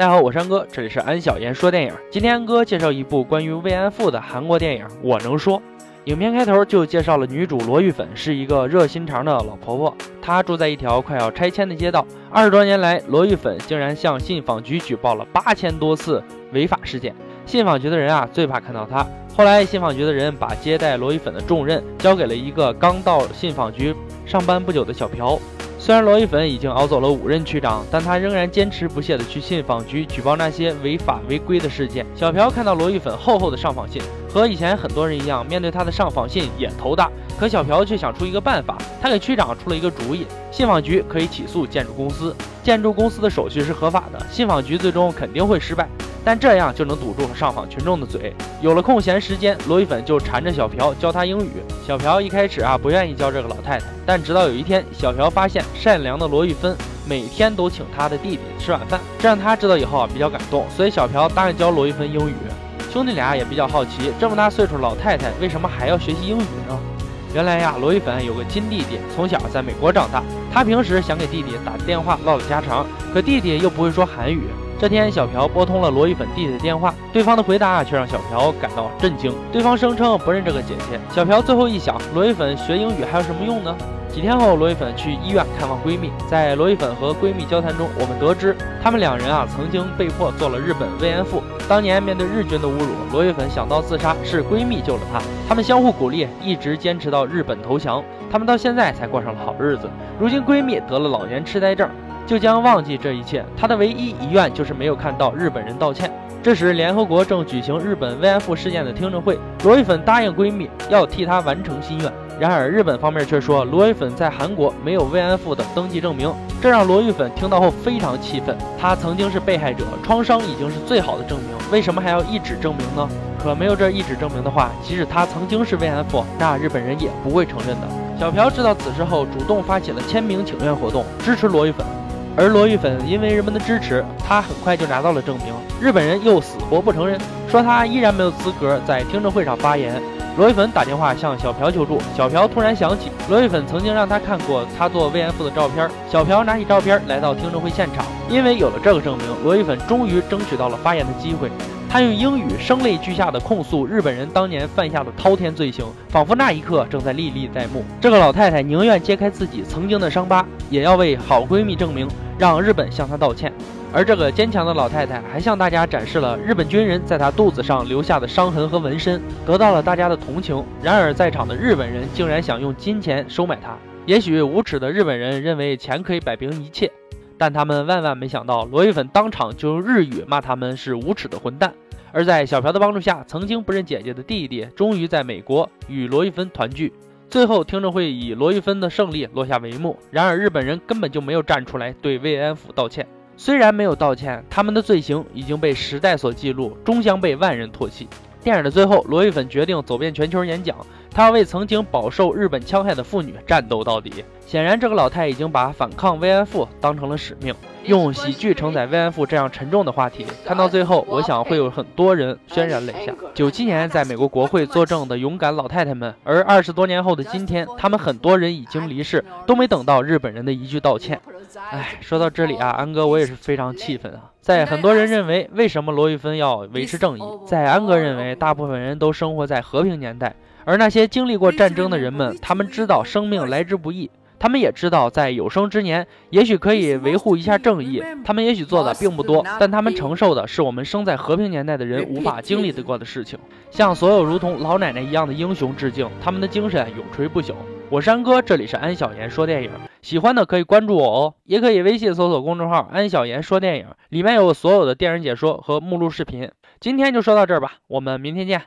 大家好，我是安哥，这里是安小言说电影。今天安哥介绍一部关于慰安妇的韩国电影《我能说》。影片开头就介绍了女主罗玉粉是一个热心肠的老婆婆，她住在一条快要拆迁的街道。二十多年来，罗玉粉竟然向信访局举报了八千多次违法事件。信访局的人啊，最怕看到她。后来，信访局的人把接待罗玉粉的重任交给了一个刚到信访局上班不久的小朴。虽然罗玉粉已经熬走了五任区长，但他仍然坚持不懈地去信访局举报那些违法违规的事件。小朴看到罗玉粉厚厚的上访信，和以前很多人一样，面对他的上访信也头大。可小朴却想出一个办法，他给区长出了一个主意：信访局可以起诉建筑公司，建筑公司的手续是合法的，信访局最终肯定会失败。但这样就能堵住上访群众的嘴。有了空闲时间，罗玉粉就缠着小朴教他英语。小朴一开始啊不愿意教这个老太太，但直到有一天，小朴发现善良的罗玉芬每天都请他的弟弟吃晚饭，这让他知道以后啊比较感动，所以小朴答应教罗玉芬英语。兄弟俩也比较好奇，这么大岁数老太太为什么还要学习英语呢？原来呀，罗玉粉有个亲弟弟，从小在美国长大，他平时想给弟弟打电话唠唠家常，可弟弟又不会说韩语。这天，小朴拨通了罗玉粉弟弟的电话，对方的回答却让小朴感到震惊。对方声称不认这个姐姐。小朴最后一想，罗玉粉学英语还有什么用呢？几天后，罗玉粉去医院看望闺蜜，在罗玉粉和闺蜜交谈中，我们得知他们两人啊曾经被迫做了日本慰安妇。当年面对日军的侮辱，罗玉粉想到自杀，是闺蜜救了她。他们相互鼓励，一直坚持到日本投降。他们到现在才过上了好日子。如今闺蜜得了老年痴呆症。就将忘记这一切。他的唯一遗愿就是没有看到日本人道歉。这时，联合国正举行日本慰安妇事件的听证会，罗玉粉答应闺蜜要替她完成心愿。然而，日本方面却说罗玉粉在韩国没有慰安妇的登记证明，这让罗玉粉听到后非常气愤。她曾经是被害者，创伤已经是最好的证明，为什么还要一纸证明呢？可没有这一纸证明的话，即使她曾经是慰安妇，那日本人也不会承认的。小朴知道此事后，主动发起了签名请愿活动，支持罗玉粉。而罗玉粉因为人们的支持，他很快就拿到了证明。日本人又死活不承认，说他依然没有资格在听证会上发言。罗玉粉打电话向小朴求助，小朴突然想起罗玉粉曾经让他看过他做慰安妇的照片。小朴拿起照片来到听证会现场，因为有了这个证明，罗玉粉终于争取到了发言的机会。他用英语声泪俱下的控诉日本人当年犯下的滔天罪行，仿佛那一刻正在历历在目。这个老太太宁愿揭开自己曾经的伤疤，也要为好闺蜜证明，让日本向她道歉。而这个坚强的老太太还向大家展示了日本军人在她肚子上留下的伤痕和纹身，得到了大家的同情。然而，在场的日本人竟然想用金钱收买她。也许无耻的日本人认为钱可以摆平一切。但他们万万没想到，罗玉粉当场就用日语骂他们是无耻的混蛋。而在小朴的帮助下，曾经不认姐姐的弟弟终于在美国与罗玉芬团聚。最后，听证会以罗玉芬的胜利落下帷幕。然而，日本人根本就没有站出来对慰安妇道歉。虽然没有道歉，他们的罪行已经被时代所记录，终将被万人唾弃。电影的最后，罗玉粉决定走遍全球演讲。他要为曾经饱受日本枪害的妇女战斗到底。显然，这个老太已经把反抗慰安妇当成了使命，用喜剧承载慰安妇这样沉重的话题。看到最后，我想会有很多人潸然泪下。九七年在美国国会作证的勇敢老太太们，而二十多年后的今天，他们很多人已经离世，都没等到日本人的一句道歉。哎，说到这里啊，安哥我也是非常气愤啊！在很多人认为，为什么罗玉芬要维持正义？在安哥认为，大部分人都生活在和平年代。而那些经历过战争的人们，他们知道生命来之不易，他们也知道在有生之年，也许可以维护一下正义。他们也许做的并不多，但他们承受的是我们生在和平年代的人无法经历得过的事情。向所有如同老奶奶一样的英雄致敬，他们的精神永垂不朽。我是安哥，这里是安小言说电影，喜欢的可以关注我哦，也可以微信搜索公众号“安小言说电影”，里面有所有的电影解说和目录视频。今天就说到这儿吧，我们明天见。